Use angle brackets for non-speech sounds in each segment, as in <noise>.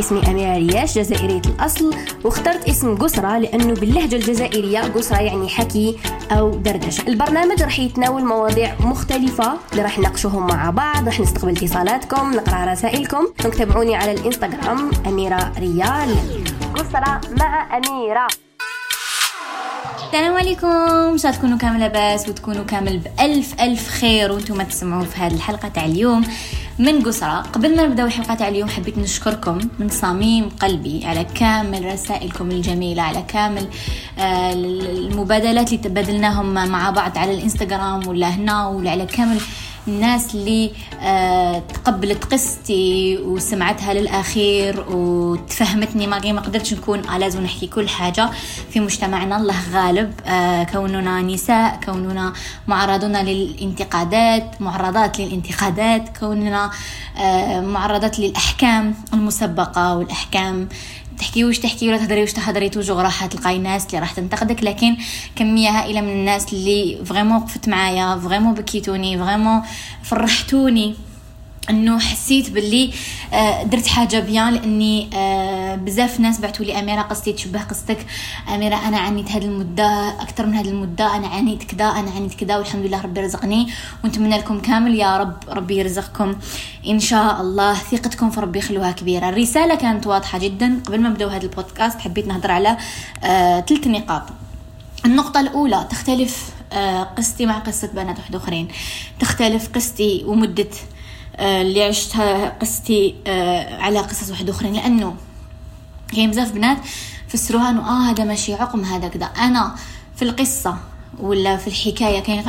اسمي أميرة رياش جزائرية الأصل. واخترت اسم قسرة لأنه باللهجة الجزائرية قسرة يعني حكي أو دردشة. البرنامج راح يتناول مواضيع مختلفة اللي راح نناقشوهم مع بعض راح نستقبل اتصالاتكم نقرأ رسائلكم. تابعوني على الإنستغرام أميرة ريال. قسرة مع أميرة. السلام عليكم. إن شاء تكونوا كامل لاباس وتكونوا كامل بألف ألف خير وأنتم تسمعوا في هذه الحلقة تاع اليوم. من قسرة قبل ما نبداو الحلقة تاع اليوم حبيت نشكركم من صميم قلبي على كامل رسائلكم الجميلة على كامل آه، المبادلات اللي تبادلناهم مع بعض على الإنستغرام ولا هنا ولا على كامل الناس اللي آه، تقبلت قصتي وسمعتها للآخير وتفهمتني ما ما قدرتش نكون الاز ونحكي كل حاجة في مجتمعنا. الله غالب آه، كوننا نساء كوننا معرضون للانتقادات معرضات للانتقادات كوننا آه، معرضات للأحكام المسبقة والأحكام تحكي وش تحكي ولا تهدري وش تهدري توجو راح تلقاي ناس اللي راح تنتقدك لكن كمية هائله من الناس اللي vraiment وقفت معايا vraiment بكيتوني vraiment فرحتوني. إنه حسيت باللي آه، درت حاجة bien لإني آه، بزاف ناس بعثوا لي أميرة قصتي تشبه قصتك. أميرة أنا عانيت هذه المدة أكثر من هذه المدة أنا عانيت كذا أنا عانيت كذا والحمد لله ربي رزقني ونتمنى لكم كامل. يا رب ربي يرزقكم. إن شاء الله ثقتكم في ربي يخلوها كبيرة. الرسالة كانت واضحة جدا. قبل ما نبداو هذا البودكاست حبيت نهضر على ثلاث نقاط. النقطة الأولى تختلف قصتي مع قصة بنات واحد أخرين. تختلف قصتي ومدة آه، اللي عشتها قصتي آه، على قصص واحد اخرين لأنه كاين بزاف بنات فسروها إنه آه هذا ماشي عقم هذا كذا. أنا في القصة ولا في الحكاية كاين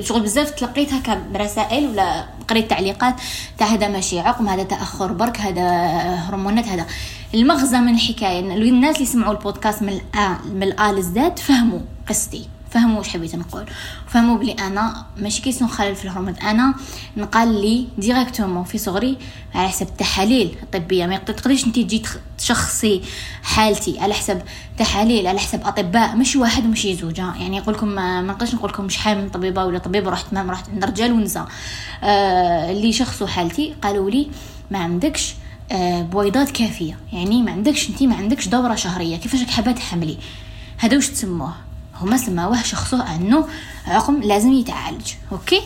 شغل بزاف تلقيتها كرسائل ولا قريت تعليقات تاع هذا ماشي عقم هذا تأخر برك هذا هرمونات هذا. المغزى من الحكاية. الناس اللي سمعوا البودكاست من ال A من ال A لل Z فهموا قصتي. فهموا واش حبيت نقول. فهموا بلي أنا ماشي question خلل في الهرمونات أنا نقال لي directement في صغري على حسب التحاليل الطبية. ما تقدريش انت تجي تشخصي حالتي على حسب تحاليل على حسب أطباء. مش واحد ومش زوج يعني يقول لكم ما نقدرش نقول لكم مش حامل من طبيبة ولا طبيبه رحت ما رحت عند رجال ونساء. آه اللي شخصوا حالتي قالوا لي ما عندكش آه بويضات كافية. يعني ما عندكش انت ما عندكش دورة شهرية. كيفاش حابة تحملي؟ هذا وش تسموه؟ هما سماوه شخصوه أنه عقم لازم يتعالج أوكي؟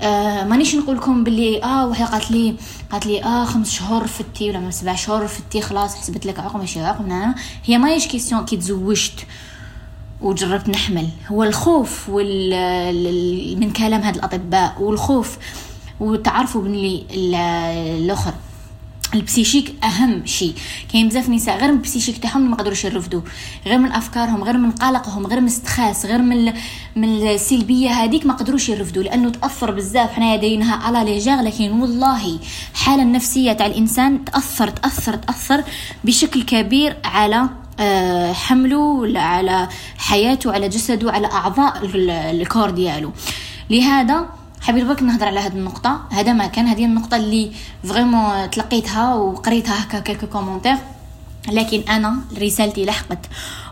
آه مانيش نقول لكم باللي آه وحده قالت لي قالت لي آه خمس شهور فتي ولا سبع شهور فتي خلاص حسبت لك عقم ماشي عقم لا هي ماهيش question كي تزوجت وجربت نحمل. هو الخوف وال من كلام هاد الأطباء والخوف وتعرفوا باللي الأخر ال psychique أهم شيء. كاين بزاف نساء غير من ال psychique تاعهم ما قدروش يرفدوا. غير من أفكارهم غير من قلقهم غير من stress غير من من السلبية هذيك ما قدروش يرفدوا. لأنه تأثر بزاف. حنايا دايرينها à la légère لكن والله الحاله النفسية تاع الإنسان تأثر تأثر تأثر بشكل كبير على آه، حمله ولا على حياته على جسده على أعضاء ال corps ديالو. لهذا حبيت برك نهضر على هذه النقطة. هذا ما كان هذه النقطة اللي vraiment تلقيتها وقريتها هكا quelques commentaires. لكن أنا رسالتي لحقت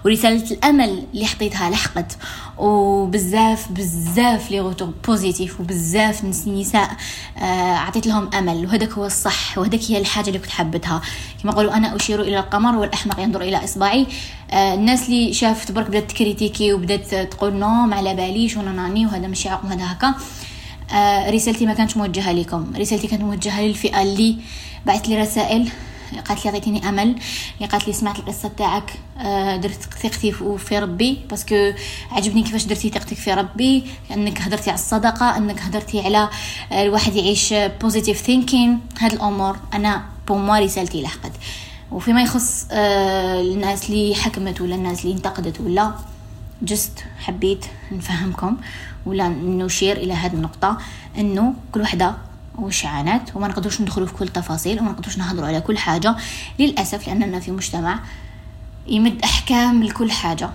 ورسالة الأمل اللي حطيتها لحقت. وبزاف بزاف les retours positifs وبزاف نساء آه، عطيت لهم أمل. وهذاك هو الصح وهذاك هي الحاجة اللي كنت حبتها كما يقولوا أنا أشير إلى القمر والأحمق ينظر إلى إصبعي. آه، الناس اللي شافت برك بدات ت critiquer وبدات تقول non ما على باليش وأنا ناني وهذا ماشي عقم هذا هكا. رسالتي ما كانت موجهة لكم. رسالتي كانت موجهة للفئة اللي بعث لي رسائل قالت لي عطيتيني أمل. قالت لي سمعت القصة تاعك آه درت ثقتي في ربي. parce que عجبني كيفاش درتي ثقتك في ربي إنك هدرتي على الصدقة إنك هدرتي على آه الواحد يعيش positive thinking هاد الأمور أنا pour moi رسالتي لحقت. وفيما يخص آه الناس اللي حكمت ولا الناس اللي انتقدت ولا juste حبيت نفهمكم. ولا نشير إلى هذه النقطة إنه كل وحدة وش عانت وما نقدرش ندخلوا في كل تفاصيل وما نقدرش نهضروا على كل حاجة. للأسف لأننا في مجتمع يمد أحكام لكل حاجة.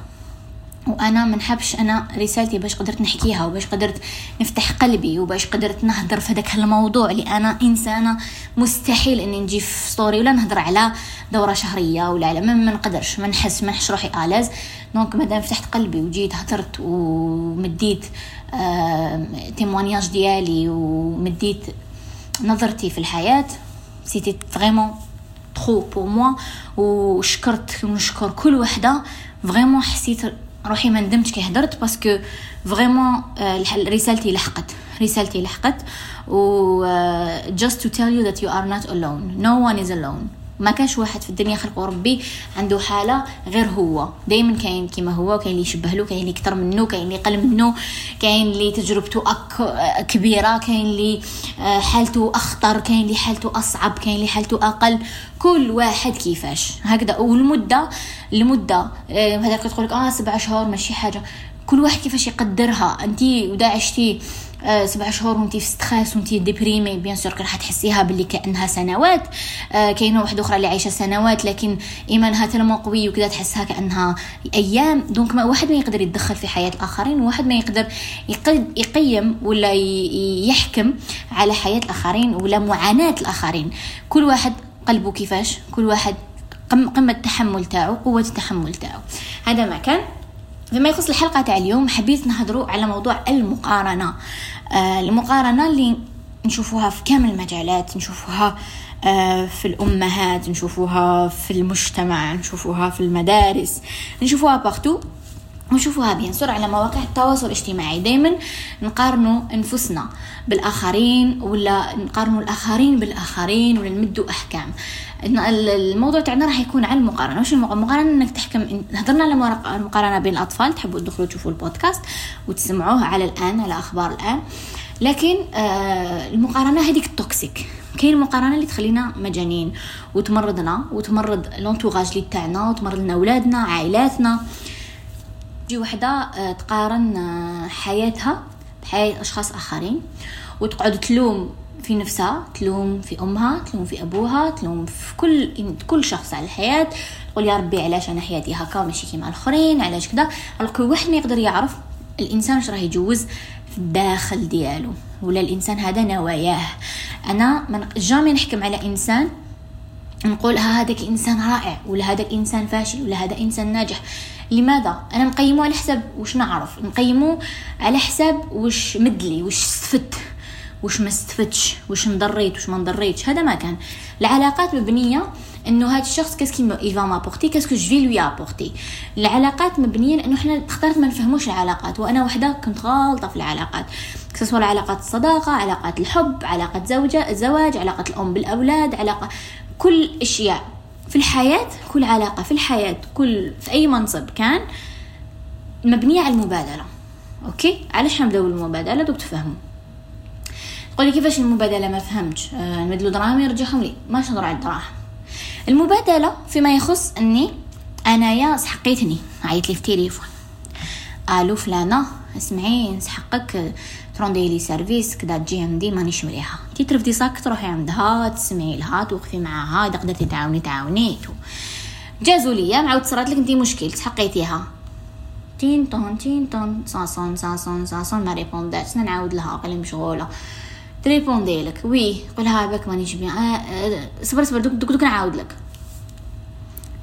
وأنا ما نحبش أنا رسالتي باش قدرت نحكيها وباش قدرت نفتح قلبي وباش قدرت نهضر في هذاك الموضوع اللي أنا إنسانة مستحيل إني نجي في story ولا نهضر على دورة شهرية ولا على ما نقدرش ما نحس ما نحش روحي à l'aise. donc مادام فتحت قلبي وجيت هضرت ومديت témoignage ديالي ومديت نظرتي في الحياة. c'était vraiment trop pour moi وشكرت ونشكر كل وحدة. vraiment حسيت روحي ما ندمتش كي هدرت parce que vraiment رسالتي لحقت رسالتي لحقت. و just to tell you that you are not alone. No one is alone. ما كانش واحد في الدنيا خلقه ربي عنده حالة غير هو. دائما كاين كيما هو كاين اللي يشبه له كاين اللي أكثر منه كاين اللي أقل منه كاين اللي تجربته أك... كبيرة كاين اللي آه، حالته أخطر كاين اللي حالته أصعب كاين اللي حالته أقل. كل واحد كيفاش؟ هكذا. والمدة المدة آه، هذاك تقول لك آه سبع شهور ماشي حاجة. كل واحد كيفاش يقدرها؟ انت وإذا عشتي سبع شهور وانتي في stress وانتي déprimée bien sûr راح تحسيها باللي كأنها سنوات. آه، كاينة واحدة أخرى اللي عايشة سنوات لكن إيمانها tellement قوي وكذا تحسها كأنها أيام. دونك ما واحد ما يقدر يتدخل في حياة الآخرين وواحد ما يقدر يقيم ولا يحكم على حياة الآخرين ولا معاناة الآخرين. كل واحد قلبه كيفاش؟ كل واحد قمة التحمل تاعو قوة التحمل تاعو. هذا ما كان. فيما يخص الحلقة تاع اليوم حبيت نهضروا على موضوع المقارنة. آه المقارنة اللي نشوفوها في كامل المجالات نشوفوها آه في الأمهات نشوفوها في المجتمع نشوفوها في المدارس نشوفوها partout ونشوفوها bien sûr على مواقع التواصل الاجتماعي. دائما نقارنوا أنفسنا بالآخرين ولا نقارنوا الآخرين بالآخرين ولا نمدوا أحكام. الموضوع تاعنا راح يكون عن المقارنة. واش المقارنة؟ إنك تحكم هضرنا على المقارنة بين الأطفال تحبوا تدخلوا تشوفوا البودكاست وتسمعوه على الآن على أخبار الآن. لكن آه المقارنة هذيك ال toxique كاين المقارنه اللي تخلينا مجانين وتمرضنا وتمرض لونتوراج اللي تاعنا وتمرض لنا اولادنا عائلاتنا. تجي وحدة آه تقارن آه حياتها بحياه أشخاص آخرين وتقعد تلوم في نفسها تلوم في أمها تلوم في أبوها تلوم في كل كل شخص على الحياة. تقول يا ربي علاش أنا حياتي هكا ماشي كيما الآخرين علاش كذا كل واحد ما يقدر يعرف الإنسان واش راه يجوز في الداخل ديالو. ولا الإنسان هذا نواياه. أنا من jamais نحكم على إنسان نقول ها هذاك إنسان رائع ولا هذاك إنسان فاشل ولا هذا إنسان ناجح. لماذا؟ أنا نقيمه على حساب واش نعرف. نقيمه على حساب واش مدلي واش استفدت وش ما استفدتش وش نضريت وش ما نضريتش هذا ما كان. العلاقات مبنية إنه هذا الشخص qu'est-ce qu'il va m'apporter qu'est-ce que je vais lui apporter العلاقات مبنية لأنه إحنا اخترت ما نفهموش العلاقات وأنا وحدة كنت غالطة في العلاقات. سواء علاقات الصداقة علاقات الحب علاقة زوجة الزواج علاقة الأم بالأولاد علاقه كل أشياء. في الحياة كل علاقة في الحياة كل في أي منصب كان مبنية على المبادله أوكي؟ علاش نبداو المبادله دوك تفهموا. قولي كيفاش المبادلة؟ ما فهمتش. آه نمدلو دراهم يرجعهم لي. ما نهضر على الدراهم؟ المبادلة فيما يخص أني أنايا سحقيتني. عيط لي في التليفون ألو فلانة اسمعي نسحقك. تروندي لي سيرفيس كدا تجي عندي مانيش مريحه تي ترفدي صاك تروحي عندها تسمعي لها توقفي معاها اذا قدرتي تعاوني. تعاوني جازوا ليا معاود صرات لك انت مشكل. تحقيتيها تين طون تين طون ساسون ساسون ساسون ما ريبونداتش. نعاود لها قال مشغولة. تريبوندي لك وي قولها بك مانيش بيان آه آه صبر صبر دوك دوك, دوك نعاود لك.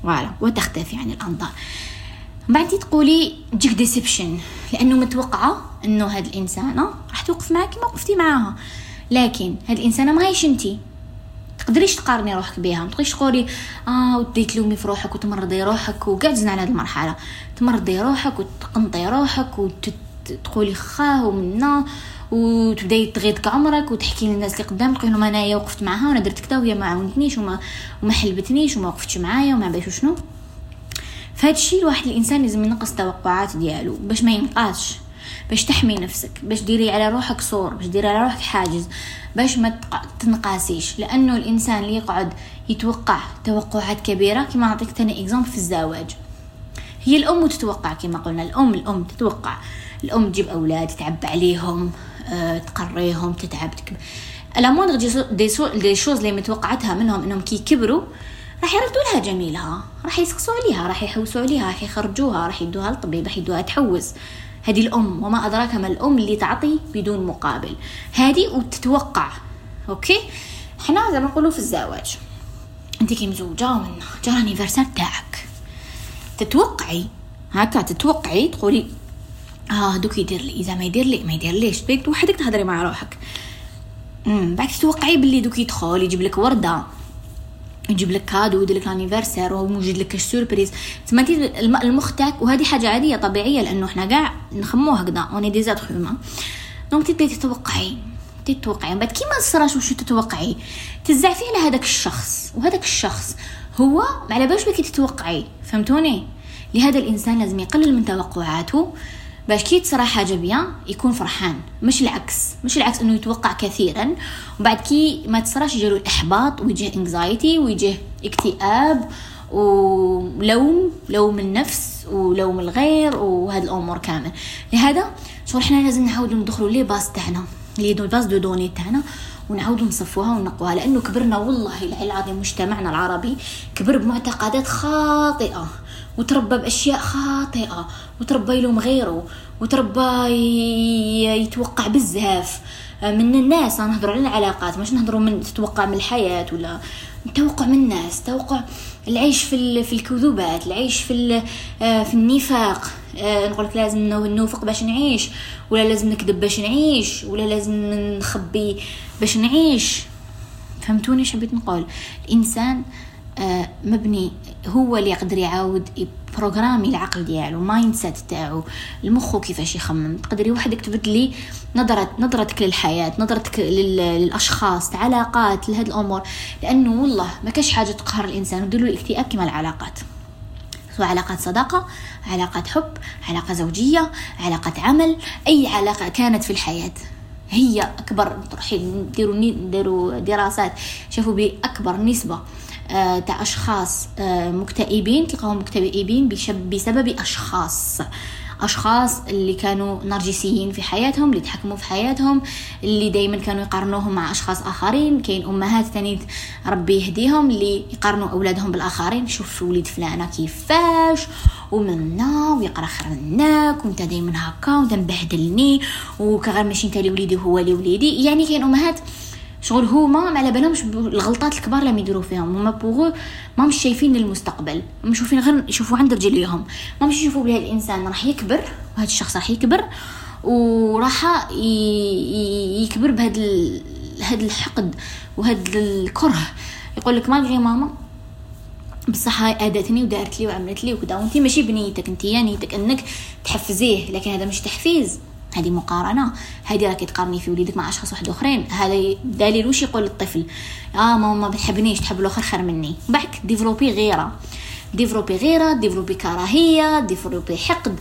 voilà وتختفي عن الأنظار. بعدي تقولي تجيك déception لأنه متوقعة إنه هاد الإنسانة راح توقف معاك كما وقفتي معاها. لكن هاد الإنسانة ما هيش انتي تقدريش تقارني روحك بها ما تقدريش تقولي آه ودي تلومي في روحك وتمرضي روحك وقاعدنا على هاد المرحلة. تمرضي روحك وتقنطي روحك وتقولي خاه ومنا وتبداي تغيضك عمرك وتحكي للناس اللي قدامك انه انايا وقفت معاها وأنا درت كذا وهي ما عاونتنيش وما وما حبتنيش وما وقفتش معايا وما باش شنو. فهاد الشيء الواحد الانسان لازم ينقص التوقعات ديالو باش ما ينقاش باش تحمي نفسك باش ديري على روحك سور باش ديري على روحك حاجز باش ما تنقاسيش. لأنه الإنسان اللي يقعد يتوقع توقعات كبيرة كما نعطيك ثاني exemple في الزواج. هي الأم تتوقع كما قلنا الأم الأم تتوقع. الأم تجيب أولاد تتعب عليهم. تقريهم تتعب تكبر Elle attend des, ce des choses اللي متوقعتها منهم إنهم كي كبروا راح يردوا لها جميلها. راح يسقسوا عليها راح يحوسوا عليها راح يخرجوها راح يدوها للطبيب راح يدوها تحوس هذه الأم وما أدراك ما الأم اللي تعطي بدون مقابل. هذه وتتوقع أوكي؟ حنا زي ما نقولوا في الزواج. أنت كي مزوجة ومن جا l'anniversaire تاعك. تتوقعي هكا تتوقعي تقولي آه دوك يدير لي. إذا ما يدير لي ما يدير ليش؟ بينك وحدك تهضري مع روحك. امم بعد تتوقعي باللي دوك يدخل يجيب لك وردة يجيب لك cadeau ويدير لك l'anniversaire وهو لك la surprise تما انت المخ تاعك وهذه حاجة عادية طبيعية لأنه إحنا كاع نخمموا هكذا. on est des êtres humains donc تبدأي تتوقعي تتوقعي. بعد كي ما صراش وش تتوقعي؟ تزعفي على هذاك الشخص. وهذاك الشخص هو على بالش بلي كي تتوقعي. فهمتوني؟ لهذا الإنسان لازم يقلل من توقعاته. باش كي تصرى حاجة bien يكون فرحان مش العكس مش العكس إنه يتوقع كثيرا. وبعد كي ما تصراش يجيله الإحباط ويجيه anxiety ويجيه اكتئاب ولوم لوم النفس ولوم الغير وهذه الأمور كامل لهذا شو إحنا لازم نعاودوا ندخلوا les bases تاعنا les deux bases de données تاعنا ونعاودوا نصفوها ونقوها. لأنه كبرنا والله العظيم مجتمعنا العربي كبر بمعتقدات خاطئة. وتربى بأشياء خاطئة وتربى يلوم غيره وتربى يتوقع بزاف من الناس أنا نهضروا على العلاقات مش نهضروا من تتوقع من الحياة ولا توقع من الناس توقع العيش في في الكذوبات العيش في آه، في النفاق. آه، نقول لك لازم نوفق باش نعيش ولا لازم نكذب باش نعيش ولا لازم نخبي باش نعيش. فهمتوني شا حبيت نقول؟ الإنسان آه، مبني هو اللي يقدر يعاود programmer العقل ديالو mindset تاعو. المخ كيفاش يخمم؟ تقدري وحدك تبدلي نظرة نظرتك للحياة نظرتك للأشخاص علاقات لهاد الأمور. لأنه والله ما كاش حاجة تقهر الإنسان ودير لو الاكتئاب كما العلاقات. سواء علاقات صداقة علاقات حب علاقة زوجية علاقة عمل أي علاقة كانت في الحياة. هي أكبر تروحي ديروا دراسات شافوا بأكبر نسبة تاع اشخاص آه، مكتئبين تلقاهم مكتئبين بسبب أشخاص. أشخاص اللي كانوا نرجسيين في حياتهم اللي تحكموا في حياتهم اللي دائما كانوا يقارنوهم مع أشخاص آخرين. كاين أمهات ثاني ربي يهديهم اللي يقارنوا أولادهم بالآخرين. شوف وليد فلانة كيفاش ومنا ويقرأ خير منك وانت دائما هكا وانت مبهدلني وكغير ماشي انت اللي وليدي هو اللي وليدي يعني كاين أمهات شغل هما ما على بالهمش الغلطات الكبار اللي يديروا فيهم. هما بوغو ما مش شايفين المستقبل ما شايفين غير يشوفوا عند رجليهم. ما مش يشوفوا بلي الإنسان راح يكبر وهذا الشخص راح يكبر وراح يكبر بهذا هذا الحقد وهذا الكره. يقول لك ما ماما؟ بصح هاي ادتني ودارت لي وعملت لي وكذا وانت ماشي بنيتك. انت نيتك أنك تحفزيه لكن هذا مش تحفيز. هذه مقارنة. هذه راكي تقارني في وليدك مع أشخاص واحد أخرين. هذا دليل وش يقول للطفل آه ماما ما بتحبنيش تحب الآخر خير مني. بعد développer غيرة. développer غيرة développer كراهية développer حقد.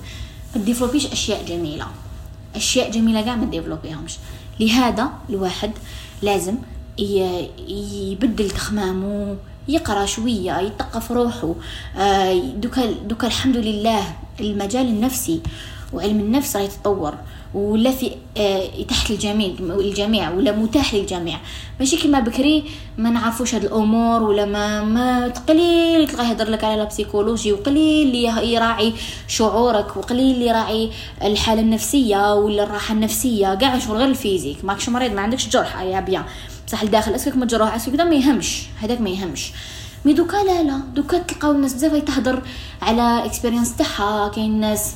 ما développer يش أشياء جميلة. أشياء جميلة كاع ما développer يهمش. لهذا الواحد لازم يبدل تخمامه يقرأ شوية يتقف روحه. آه، دوكا دوكا الحمد لله المجال النفسي وعلم النفس راه يتطور ولا في آه، تحت الجميع الجميع ولا متاح للجميع. ماشي كيما بكري ما نعرفوش هاد الأمور ولا ما ما قليل تلقاه يهضر لك على البسيكولوجي وقليل اللي يراعي شعورك وقليل اللي يراعي الحالة النفسية ولا الراحة النفسية. كاع شغل غير le physique. ماكش مريض ما عندكش جرح ya bien. بصح الداخل est-ce que مجروح est-ce que ما يهمش. هذاك ما يهمش. mais دوكا لا لا. دوكا تلقاو الناس بزاف تهضر على expérience تاعها. كاين ناس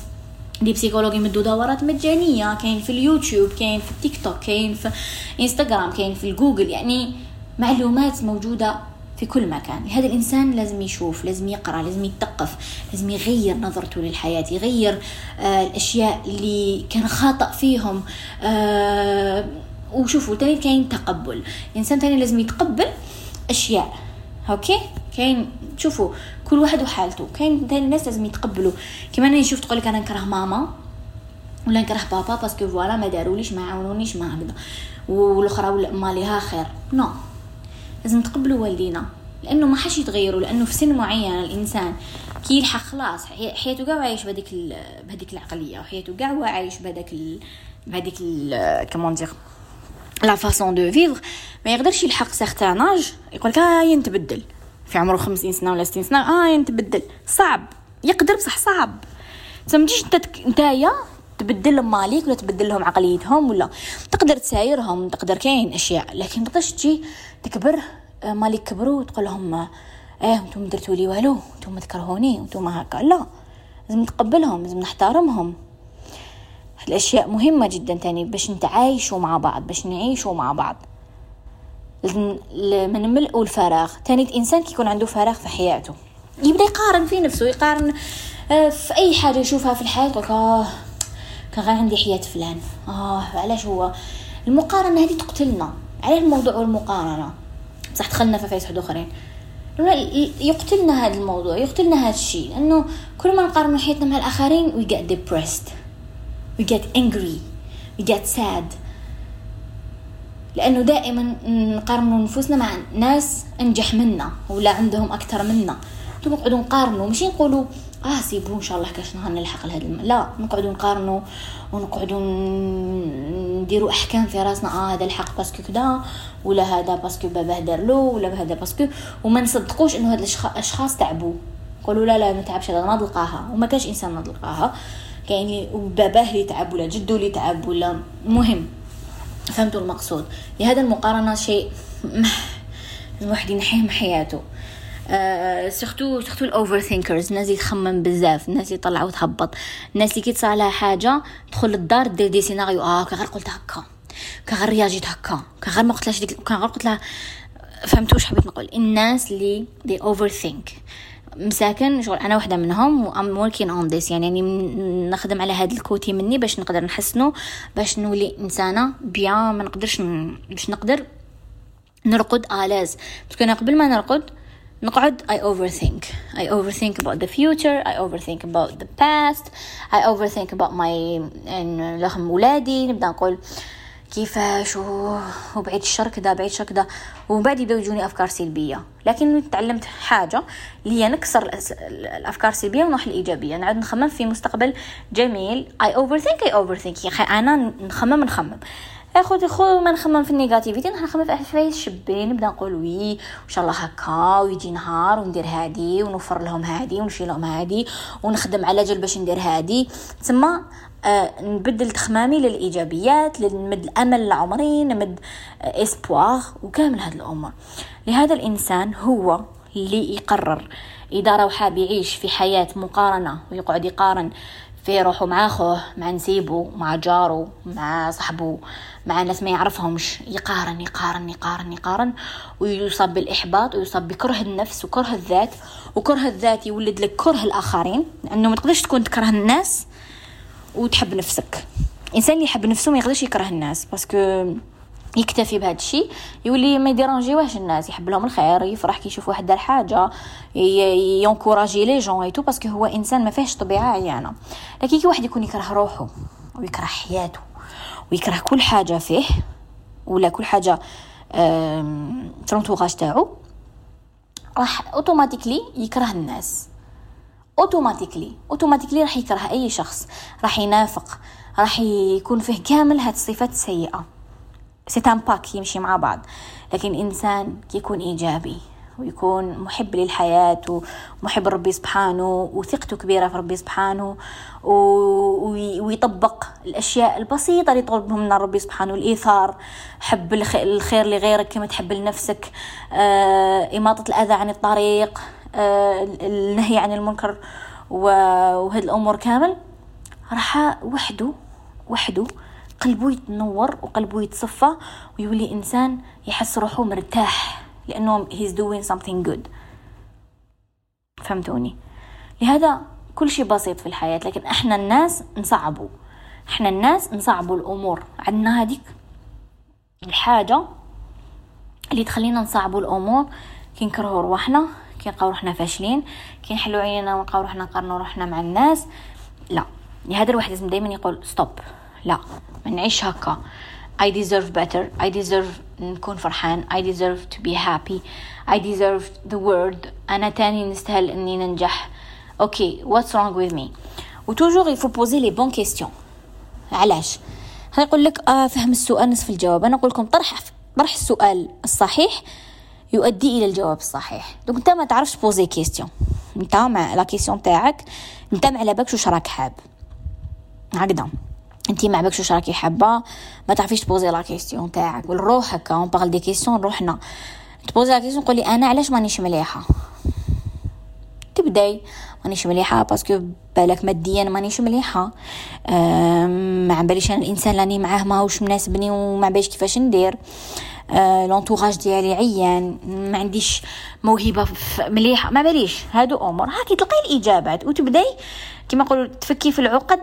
des psychologues يمدوا دورات مجانيه كاين في اليوتيوب كاين في التيك توك كاين في انستغرام كاين في الجوجل يعني معلومات موجوده في كل مكان هذا الإنسان لازم يشوف لازم يقرأ لازم يتثقف لازم يغير نظرته للحياة يغير آه الأشياء اللي كان خاطئ فيهم آه وشوفوا تاني كاين تقبل الإنسان تاني لازم يتقبل أشياء أوكي كاين شوفوا كل واحد وحالته. كاين الناس لازم يتقبلوا. كيما أنا نشوف تقول لك أنا نكره ماما ولا نكره بابا parce que voilà ما داروليش ما عاونونيش ما هكذا. والأخرى ماليها خير. non لازم نتقبلوا والدينا. لأنه ماهمش يتغيروا لأنه في سن معين الإنسان كي يلحق خلاص حياته كاع عايش بهذيك بهذيك العقلية وحياته كاع عايش بهذاك بهذيك comment dire la façon de vivre ما يقدرش يلحق certain âge يقول لك هاي نتبدل في عمره خمسين سنة ولا ستين سنة. آه نتبدل صعب. يقدر بصح صعب. ما تجيش انت نتايا تبدل ماليك ولا تبدل لهم عقليتهم ولا تقدر تسايرهم تقدر كاين أشياء لكن تقدرش تجي تكبر آه، مالك كبروا وتقول لهم إيه أنتم درتوا لي والو أنتم تكرهوني أنتم هكا. لا. لازم نتقبلهم لازم نحترمهم. الأشياء مهمة جدا تاني باش نتعايشوا مع بعض باش نعيشوا مع بعض. من الملء والفراغ تاني إنسان كيكون عنده فراغ في حياته. يبدأ يقارن في نفسه يقارن آه، في أي حاجة يشوفها في الحياة يقول آه كان غير عندي حياة فلان. آه علاش هو؟ المقارنة هذه تقتلنا. على الموضوع والمقارنة؟ بصح دخلنا في فايس أخرين. يقتلنا هذا الموضوع يقتلنا هذا الشيء. لأنه كل ما نقارن حياتنا مع الآخرين we get depressed. We get angry. We get sad. لأنه دائما نقارن نفوسنا مع ناس أنجح منا ولا عندهم أكثر منا. نقعدوا نقارنوا ماشي نقولوا آه c'est bon إن شاء الله كاش نهار نلحق لهذا الم... لا نقعدوا نقارنوا ونقعدوا نديروا أحكام في راسنا آه هذا الحق parce que كذا ولا هذا parce que باباه دار له ولا هذا parce que وما نصدقوش إنه هاد الاشخاص تعبوا. قولوا لا لا ما تعبش هذا ناض لقاها وما كاش إنسان ناض لقاها كاين باباه اللي تعب ولا جدو اللي تعب ولا مهم. فهمتوا المقصود. لهذا المقارنة شيء الواحد ينحيه من حياته. surtout surtout ال overthinkers الناس اللي تخمم بزاف الناس اللي يطلعوا وتهبط الناس اللي كيتصرى لها حاجة تدخل للدار دير des scénarios آه كان غير قلت هكا كان غير réagit هكا كان غير ما قلتلاش ديك كان غير قلت لها فهمتوا واش حبيت نقول. الناس اللي des overthink مساكن شغل أنا واحدة منهم و I'm working on this يعني يعني نخدم على هذا le côté مني باش نقدر نحسنه باش نولي إنسانة bien ما نقدرش باش نقدر نرقد à l'aise. parce que أنا قبل ما نرقد نقعد I overthink. I overthink about the future I overthink about the past I overthink about my لهم ولادي. نبدأ نقول كيفاش وبعيد الشر كذا بعيد الشر كذا ومن بعد يبداو يجوني أفكار سلبية. لكن تعلمت حاجة اللي هي نكسر الأفكار السلبيه ونروح الايجابيه نعود نخمم في مستقبل جميل. I overthink I overthink أنا نخمم نخمم. اخو خو ما نخمم في ال négativité نخمم في حوايج شبين نبدأ نقول oui ان شاء الله هكا ويجي نهار وندير هادي ونوفر لهم هادي ونشيل لهم هادي ونخدم على جل باش ندير هادي. آه نبدل تخمامي للإيجابيات نمد الأمل لعمري نمد آه espoir وكامل هاد الأمور. لهذا الإنسان هو اللي يقرر إذا راه حاب يعيش في حياة مقارنة ويقعد يقارن في روحه مع خوه مع نسيبه مع جاره مع صاحبه مع ناس ما يعرفهمش يقارن يقارن يقارن يقارن ويصاب بالإحباط ويصاب بكره النفس وكره الذات وكره الذات يولد لك كره الآخرين لأنه ما تقدرش تكون تكره الناس وتحب نفسك. الإنسان اللي يحب نفسه ما يقدرش يكره الناس باسكو يكتفي بهذا الشيء يولي ما يديرونجيوهش الناس يحب لهم الخير يفرح كي يشوف واحد دار حاجة ينكوراجي les gens et tout parce que هو إنسان ما فيهش طبيعة عيانة. لكن كي واحد يكون يكره روحه ويكره حياته ويكره كل حاجة فيه ولا كل حاجة في ال entourage تاعو راح automatiquement يكره الناس. automatiquement automatiquement راح يكره أي شخص. راح ينافق. راح يكون فيه كامل هاد الصفات السيئه c'est pack يمشي مع بعض. لكن إنسان كيكون إيجابي ويكون محب للحياة ومحب ربي سبحانه وثقته كبيرة في ربي سبحانه ويطبق الأشياء البسيطة اللي يطلب من ربي سبحانه. الإيثار حب الخير لغيرك كما تحب لنفسك. آه، إماطة الأذى عن الطريق. النهي عن المنكر وهذه الأمور كامل راح وحده وحده قلبه يتنور وقلبه يتصفى ويولي إنسان يحس روحه مرتاح لأنه he's doing something good. فهمتوني؟ لهذا كل شيء بسيط في الحياة لكن إحنا الناس نصعبوا إحنا الناس نصعبوا الأمور. عندنا هذيك الحاجة اللي تخلينا نصعبوا الأمور كي نكرهوا روحنا كي نلقاو روحنا فاشلين كي نحلو عينينا ونلقاو روحنا نقارنوا روحنا مع الناس. لا لهذا الواحد لازم دائما يقول stop لا ما نعيش هكا. I deserve better. I deserve نكون فرحان. I deserve to be happy. I deserve the world. أنا تاني نستاهل إني ننجح. okay okay, what's wrong with me? و toujours faut poser les bonnes questions. علاش؟ هيقول لك آه فهم السؤال نصف الجواب. أنا أقول لكم طرح طرح السؤال الصحيح. يؤدي إلى الجواب الصحيح. donc انت ما تعرفش تبوزي question انت مع لا كيستيون تاعك انت ما على بالكش واش راك حاب. هكذا. انت ما عباكش واش راكي حابة ما تعرفيش تبوزي لا كيسيون تاعك والروح هكا اون بارل دي كيسيون روحنا تبوزي لا كيسيون قولي أنا علاش مانيش مليحة؟ تبدأي. مانيش مليحة باسكو بالك ماديا مانيش مليحة. ما عباليش أنا الإنسان راني معاه ماهوش مناسبني وما باليش كيفاش ندير. لونتوراج ديالي عيان ما عنديش موهبة مليحة ما باليش. هادو أمور. هاكي تلقاي الإجابات وتبداي كما نقولوا تفكي في العقد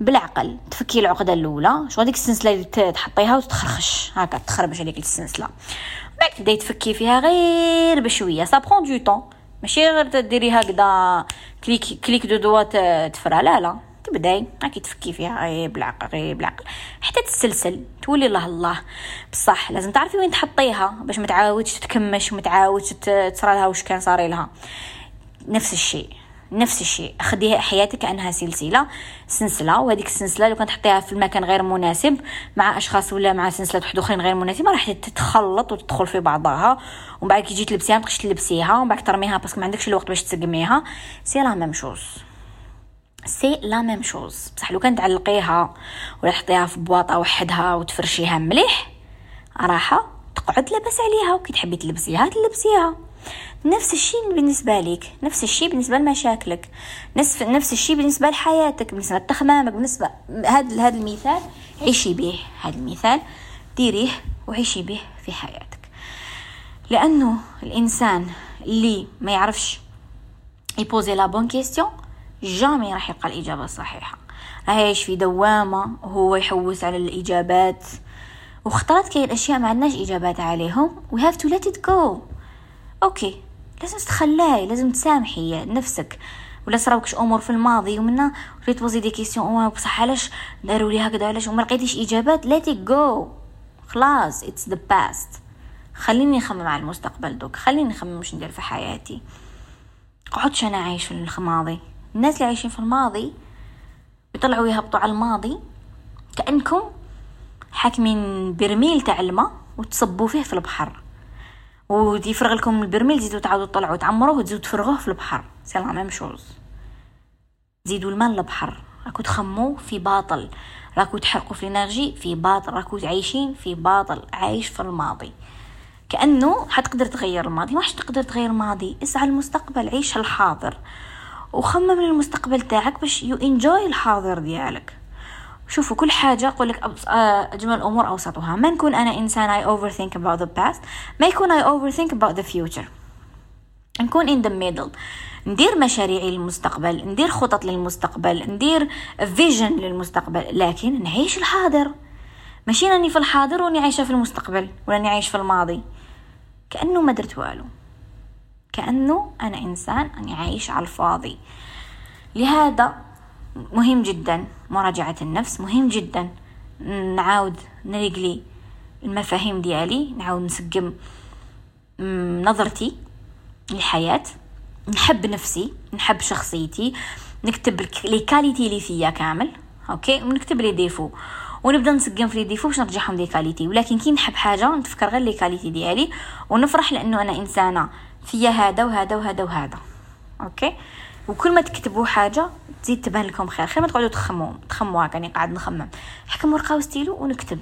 بالعقل. تفكي العقدة الأولى شو هذيك السلسلة اللي تحطيها وتتخرخش. هكا تخربش عليك السلسلة. بعد تبداي تفكي فيها غير بشوية. ça prend du temps ماشي غير تديري هكذا clic clic deux doigts تفرها لا لا. تبداي هاكي تفكي فيها غير بالعقل غير بالعقل حتى تسلسل تولي الله الله. بصح لازم تعرفي وين تحطيها باش ما تعاودش تتكمش وما تعاودش تصرى لها واش كان صاري لها. نفس الشيء نفس الشيء. خديها حياتك كأنها سلسلة سلسلة. وهذيك السلسلة لو كنت تحطيها في المكان غير مناسب مع أشخاص ولا مع سلسله واحد آخرين غير مناسبة راح تتخلط وتدخل في بعضها. ومن بعد كي تجي تلبسيها ما تلبسيها ومن بعد ترميها parce que ما عندكش الوقت باش تسقميها. c'est la même chose. c'est la même chose. بصح لو كان تعلقيها ولا تحطيها في بواطه وحدها وتفرشيها مليح راحة تقعد لاباس عليها وكي تحبي تلبسيها تلبسيها. نفس الشيء بالنسبة لك نفس الشيء بالنسبة لمشاكلك نفس نفس الشيء بالنسبة لحياتك بالنسبة لتخمامك بالنسبة هذا هذا المثال عيشي به هذا المثال ديريه وعيشي به في حياتك. لأنه الإنسان اللي ما يعرفش يبوزي la bonne question jamais راح يلقى الإجابة الصحيحة راح يعيش في دوامة وهو يحوس على الإجابات. واختارت كاين أشياء ما عندناش إجابات عليهم. We have to let it go. okay لازم تتخلاي لازم تسامحي نفسك. ولا صراوكش أمور في الماضي ومنا ريت تبوزي des questions بصح علاش؟ داروا لي هكذا علاش؟ وما لقيتيش إجابات let go خلاص it's the past خليني نخمم على المستقبل دوك. خليني نخمم واش ندير في حياتي. قعدش أنا عايش في الماضي. الناس اللي عايشين في الماضي بيطلعوا يهبطوا على الماضي كأنكم حاكمين برميل تاع الماء وتصبوا فيه في البحر. ويفرغ لكم البرميل تزيدوا تعاودوا تطلعوا تعمروه وتزيدوا تفرغوه في البحر. c'est la même chose زيدوا الماء للبحر. راكو تخمو في باطل. راكو تحرقوا في l'énergie في باطل. راكو عايشين في باطل. عايش في الماضي. كأنه حتقدر تغير الماضي. ما تقدر تغير الماضي. اسعى المستقبل. عيش الحاضر. وخمم للمستقبل تاعك باش you enjoy الحاضر ديالك. شوفوا كل حاجة أقول لك آه، أجمل الأمور أوسطها. ما نكون أنا إنسان I overthink about the past ما يكون I overthink about the future. نكون in the middle. ندير مشاريعي للمستقبل ندير خطط للمستقبل ندير vision للمستقبل لكن نعيش الحاضر. ماشي راني في الحاضر وني عايشة في المستقبل وراني عايش في الماضي. كأنه ما درت والو. كأنه أنا إنسان أني عايش على الفاضي. لهذا مهم جدا مراجعة النفس مهم جدا نعاود نريقلي المفاهيم ديالي نعاود نسقم نظرتي للحياة. نحب نفسي نحب شخصيتي نكتب لي كاليتي اللي فيا كامل okay؟ ونكتب les défauts ونبدأ نسقم في les défauts باش نرجعهم les qualités ولكن كي نحب حاجة نتفكر غير les qualités ديالي ونفرح لأنه أنا إنسانة فيا هذا وهذا وهذا وهذا. okay؟ وكل ما تكتبوا حاجة تزيد تبان لكم خير. خير ما تقعدوا تخموا تخموا هكا قاعد نخمم. حكم ورقة وستيلو ونكتب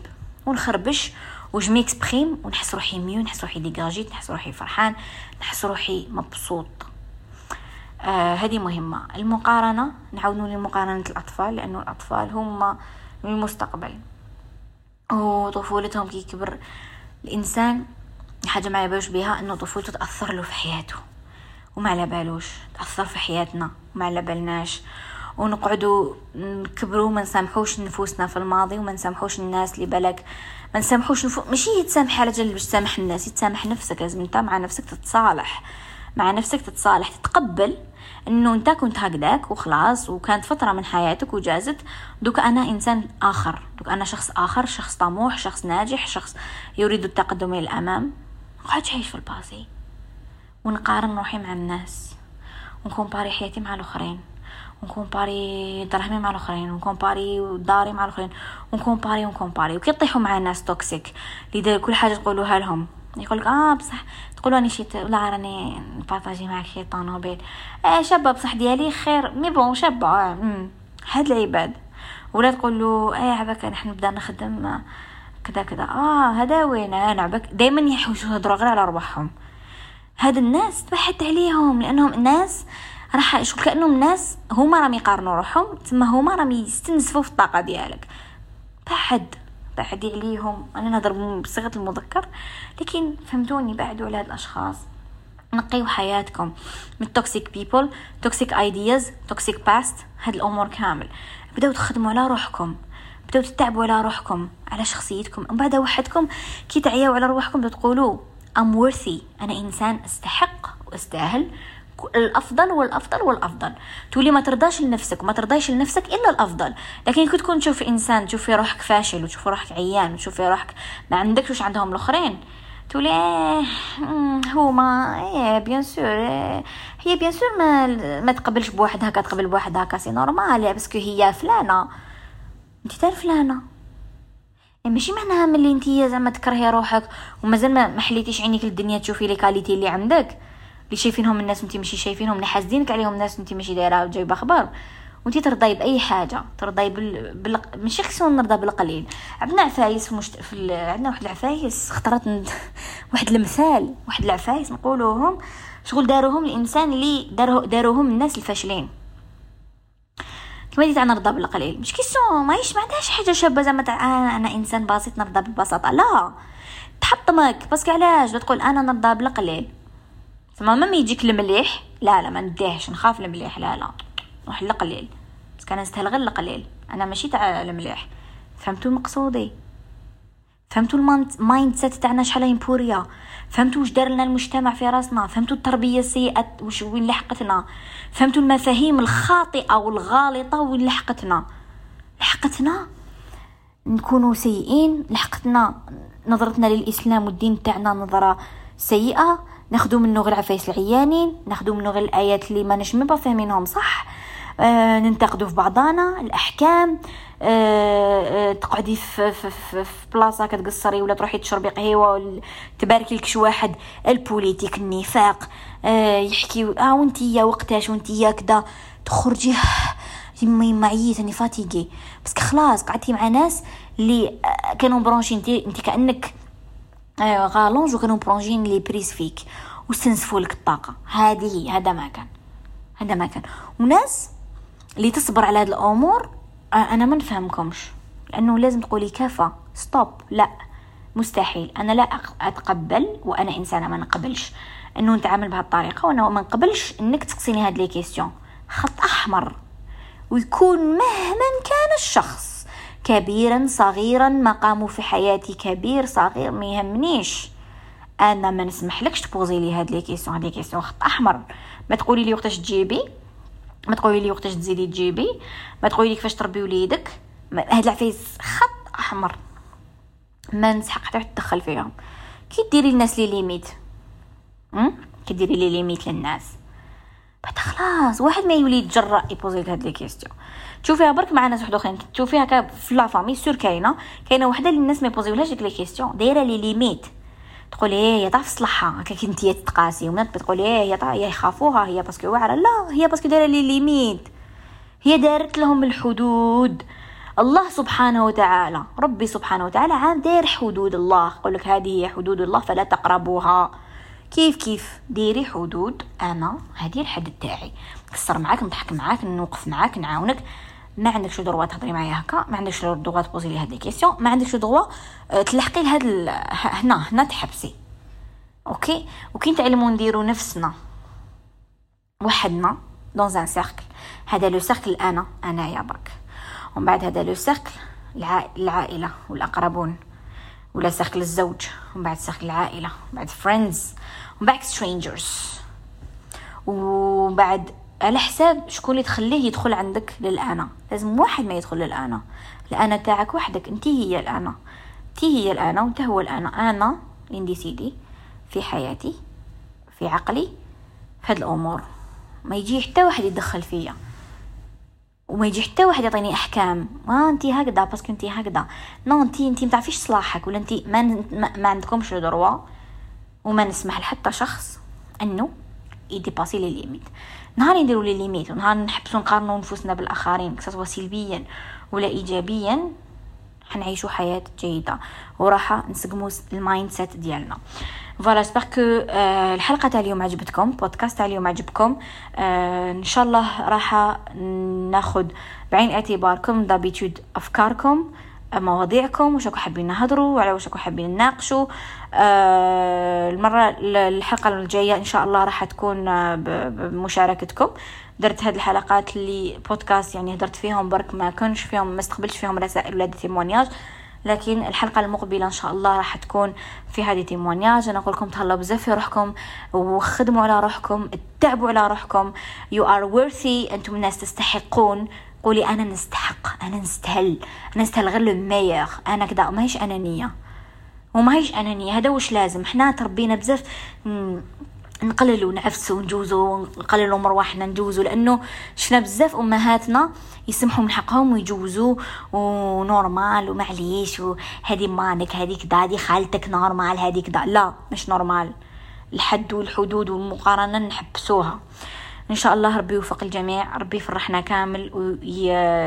ونخربش و je m'exprime ونحس روحي mieux نحس روحي ديجاجيت نحس روحي فرحان نحس روحي مبسوط. آه هذه مهمة. المقارنة نعاود نولي مقارنة الأطفال لأنه الأطفال هم المستقبل. وطفولتهم كي كبر الإنسان حاجة ما يبالوش بها أنه طفولته تأثر له في حياته وما على بالوش تأثر في حياتنا وما على بالناش. ونقعدوا نكبروا ما نسامحوش نفوسنا في الماضي وما نسامحوش الناس اللي بالك. ما نسامحوش نفو... ماشي تسامح على جال باش تسامح الناس تسامح نفسك لازم أنت مع نفسك تتصالح. مع نفسك تتصالح تتقبل إنه أنت كنت هكذاك وخلاص وكانت فترة من حياتك وجازت. دوك أنا إنسان آخر دوك أنا شخص آخر شخص طموح شخص ناجح شخص يريد التقدم إلى الأمام. قعدش عايش في ال passé ونقارن روحي مع الناس. ون comparer حياتي مع الآخرين. ون comparer دراهمي مع الآخرين. ون comparer داري مع الآخرين. ون comparer ون comparer وكي طيحوا مع ناس toxic اللي كل حاجة تقولوها لهم. يقولك آه بصح تقولوا راني شي لا راني نبارطاجي معاك شي طونوبيل آه شابة بصح ديالي خير. مي بون شابة. آه هاد العباد. ولا تقول له إيه عباك نحن نبدا نخدم كذا كذا. آه هذا وين؟ أنا عباك دائما يحوشوا يهضروا غير على رواحهم هاد الناس تبحث عليهم لأنهم ناس راح شغل كأنهم ناس هما راهم يقارنوا روحهم تما هما راهم يستنزفوا في الطاقة ديالك. بعد تعدي عليهم. أنا نهضر بصيغة المذكر لكن فهمتوني بعدوا على هاد الأشخاص. نقيو حياتكم. من toxic people toxic ideas toxic past هاد الأمور كامل. بداو تخدموا على روحكم. بداو تتعبوا على روحكم على شخصيتكم. من بعد وحدكم كي تعياو على روحكم تقولوا I'm worthy أنا إنسان أستحق وأستاهل الأفضل والأفضل والأفضل. تولي ما ترضاش لنفسك وما ترضاش لنفسك إلا الأفضل. لكن كي تكون تشوف إنسان تشوفي روحك فاشل وتشوفي روحك عيان وتشوفي روحك ما عندكش واش عندهم الأخرين تولي إيه هما إيه bien sûr إيه هي bien sûr ما ما تقبلش بواحد هكا تقبل بواحد هكا c'est normal parce que هي فلانة. انت تاع فلانه يعني ماشي معناها ملي انت زعما تكرهي روحك ومازال ما حليتيش عينيك للدنيا تشوفي les qualités اللي عندك. اللي شايفينهم الناس وانت ماشي شايفينهم اللي حاسدينك عليهم الناس وانت ماشي دايرة جايبه خبر. وانت ترضاي بأي حاجة ترضاي بال... بال... ماشي خصنا نرضى بالقليل. عندنا عفايس في, مشت... في ال... عندنا واحد العفايس خطرت <laughs> واحد المثال واحد العفايس نقولوهم. شغل داروهم الإنسان اللي دارو... داروهم الناس الفاشلين. كما ديت أنا نرضى بالقليل. مش كيسون ماهيش ما عندهاش حاجة شابة. زعما تاع آه أنا إنسان بسيط نرضى بالبساطه لا تحطمك parce que علاش؟ تقول أنا نرضى بالقليل. ثم ما يجيك المليح. لا لا ما نديهش. نخاف المليح. لا لا. نروح للقليل. بس كان نستاهل غير القليل. أنا ماشي تاع المليح. فهمتوا مقصودي فهمتوا ال mindset تاعنا شحال ينبوريا؟ فهمتوا واش دار لنا المجتمع في راسنا؟ فهمتوا التربية السيئة واش وين لحقتنا؟ فهمتوا المفاهيم الخاطئة والغالطة وين لحقتنا؟ لحقتنا؟ نكونوا سيئين؟ لحقتنا نظرتنا للإسلام والدين تاعنا نظرة سيئة؟ ناخدو منه غير عفايس العيانين؟ ناخدو منه غير الآيات اللي ما نجم فاهمينهم صح؟ ننتقدوا في بعضانا. الأحكام آه آه تقعدي في, في, في, في بلاصة كتقصري ولا تروحي تشربي قهوه تباركي لك شي واحد. البوليتيك النفاق آه يحكي آه وانتي وقتاش وانتي كدا. تخرجي يما يما عييت أني فاتيكي بس خلاص قعدتي مع ناس اللي آه، كانوا برونشي. انت انت كأنك آه، غالونج وكانوا برونجين لي بريس فيك. وستنسفوا لك الطاقة. هذه هذا ما كان. هذا ما كان. وناس اللي تصبر على هذه الأمور آه، أنا ما نفهمكمش. لأنه لازم تقولي كفى ستوب لا. مستحيل. أنا لا أتقبل وأنا إنسانة ما نقبلش إنه نتعامل بهذه الطريقة وأنا ما نقبلش إنك تسقسيني هاد les questions خط أحمر. ويكون مهما كان الشخص كبيرا صغيرا مقامه في حياتي كبير صغير ما يهمنيش. أنا ما نسمحلكش ت poser لي هاد les questions هاد les questions خط أحمر. ما تقولي لي وقتاش تجيبي. ما تقولي لي وقتاش تزيدي تجيبي؟ ما تقولي لي كيفاش تربي وليدك؟ هاد العفايس خط أحمر. ما نسحق حتى تدخل فيهم. كي ديري الناس les limites. كي ديري les limites للناس. بعد خلاص واحد ما يولي يتجرأ ي poser هاد les questions تشوفيها برك مع ناس واحد اخرين تشوفيها في la famille sûr كاينة. كاينة وحدة اللي الناس ما يبوزيولهاش ديك لي كيستيون دايرة لي ليميت. تقول إيه هي تعرف صلحها. هكا كنت تقاسي. ومنات تقول إيه هي هي يخافوها. هي parce que واعرة. لا هي parce que دايرة les limites. هي دارت لهم الحدود. الله سبحانه وتعالى ربي سبحانه وتعالى عام داير حدود الله. يقول لك هذه هي حدود الله فلا تقربوها. كيف كيف؟ ديري حدود. أنا هذه الحد تاعي نكسر معاك نضحك معاك نوقف معاك نعاونك. ما عندكش droit تهضري معايا هكا؟ ما عندكش droit ت poser لي هاد les questions؟ ما عندكش droit آه، تلحقي لهاد هنا هنا تحبسي. OK؟ وكي نتعلموا نديرو نفسنا وحدنا dans un cercle هذا le cercle أنا انايا برك. ومن بعد هذا le cercle العائلة والأقربون. ولا cercle الزوج ومن بعد cercle العائلة ومن بعد friends ومن بعد strangers ومن بعد على حساب شكون اللي تخليه يدخل عندك للانا لازم واحد ما يدخل للانا الانا تاعك وحدك. انت هي الانا انت هي الانا وانت هو الانا أنا اللي سيدي في حياتي في عقلي في هاد الأمور. ما يجي حتى واحد يدخل فيا. وما يجي حتى واحد يعطيني أحكام. ما انت هكذا parce que انت هكذا. non انت انت ما تعرفيش صلاحك. ولا انت ما, ما عندكمش droit وما نسمح لحتى شخص أنه ي dépasser les limites. نهار نديرو les limites ونهار نحبسو نقارنو نفوسنا بالآخرين سواء سلبيا ولا ايجابيا حنعيشو حياة جيدة وراح نسقمو ال mindset ديالنا. voilà j'espère que الحلقة تاع اليوم عجبتكم بودكاست تاع اليوم عجبكم. آه إن شاء الله راح ناخذ بعين اعتباركم d'habitude أفكاركم. مواضيعكم وش حابين نهضروا وعلى وش حابين نناقشوا. آه المرة الحلقة الجاية إن شاء الله راح تكون آه، بمشاركتكم. درت هاد الحلقات اللي بودكاست يعني هدرت فيهم برك ما كنش فيهم ما استقبلش فيهم رسائل ولا témoignages. لكن الحلقة المقبلة إن شاء الله راح تكون في هذه تيمونياج. أنا أقول لكم تهلاو بزاف في روحكم وخدموا على روحكم اتعبوا على روحكم. You are worthy. أنتم الناس تستحقون. قولي أنا نستحق أنا نستهل أنا نستهل غير المير أنا كذا ماهيش أنانية. وماهيش أنانية. هذا وش لازم؟ حنا تربينا بزاف نقللوا نعفسوا ونجوزوا نقللوا مروحنا نجوزوا لأنه شفنا بزاف أمهاتنا يسمحوا من حقهم ويجوزوا و normal ومعليش وهذه مانك هذه كدا هذه خالتك normal هذه كدا. لا مش normal. الحد والحدود والمقارنة نحبسوها. إن شاء الله ربي يوفق الجميع ربي يفرحنا كامل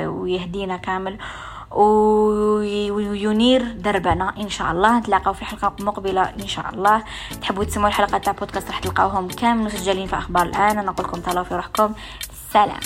ويهدينا كامل وينير دربنا إن شاء الله. نتلاقاو في حلقة مقبلة إن شاء الله. تحبوا تسمعوا الحلقات تاع بودكاست راح تلقاوهم كامل مسجلين في أخبار الآن. أنا نقول لكم تهلاو في روحكم. سلام.